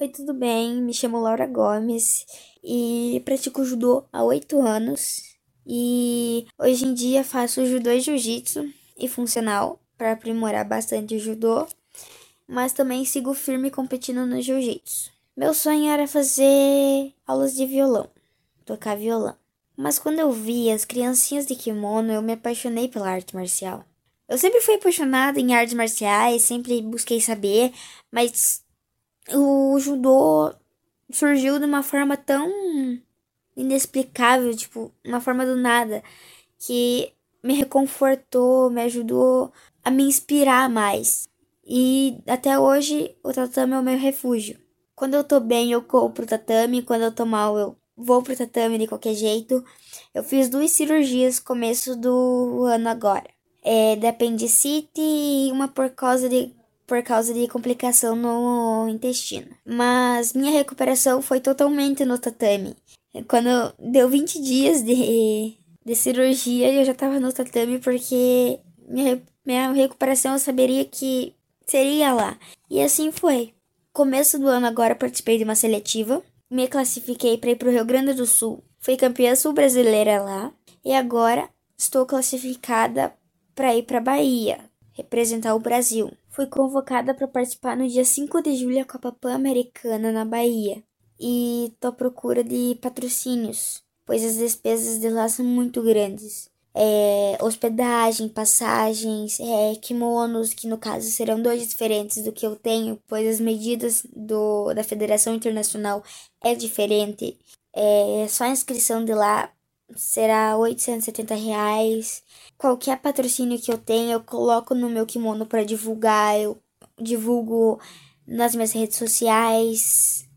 Oi, tudo bem? Me chamo Laura Gomes e pratico judô há oito anos. E hoje em dia faço judô e jiu-jitsu e funcional para aprimorar bastante o judô, mas também sigo firme competindo no jiu-jitsu. Meu sonho era fazer aulas de violão, tocar violão. Mas quando eu vi as criancinhas de kimono, eu me apaixonei pela arte marcial. Eu sempre fui apaixonada em artes marciais, sempre busquei saber, mas o judô surgiu de uma forma tão inexplicável, tipo, uma forma do nada, que me reconfortou, me ajudou a me inspirar mais. E até hoje o tatame é o meu refúgio. Quando eu tô bem, eu corro pro tatame, quando eu tô mal, eu vou pro tatame de qualquer jeito. Eu fiz duas cirurgias começo do ano agora é, da apendicite e uma por causa de por causa de complicação no intestino. Mas minha recuperação foi totalmente no tatame. Quando deu 20 dias de, de cirurgia, eu já tava no tatame porque minha, minha recuperação eu saberia que seria lá. E assim foi. Começo do ano agora participei de uma seletiva, me classifiquei para ir pro Rio Grande do Sul. Fui campeã sul-brasileira lá e agora estou classificada para ir para Bahia, representar o Brasil. Fui convocada para participar no dia 5 de julho da Copa Pan-Americana na Bahia e tô à procura de patrocínios, pois as despesas de lá são muito grandes. É, hospedagem, passagens, é, kimonos, que no caso serão dois diferentes do que eu tenho, pois as medidas do, da Federação Internacional é diferente. É, só a inscrição de lá será 870 reais. Qualquer patrocínio que eu tenha, eu coloco no meu kimono para divulgar. Eu divulgo nas minhas redes sociais.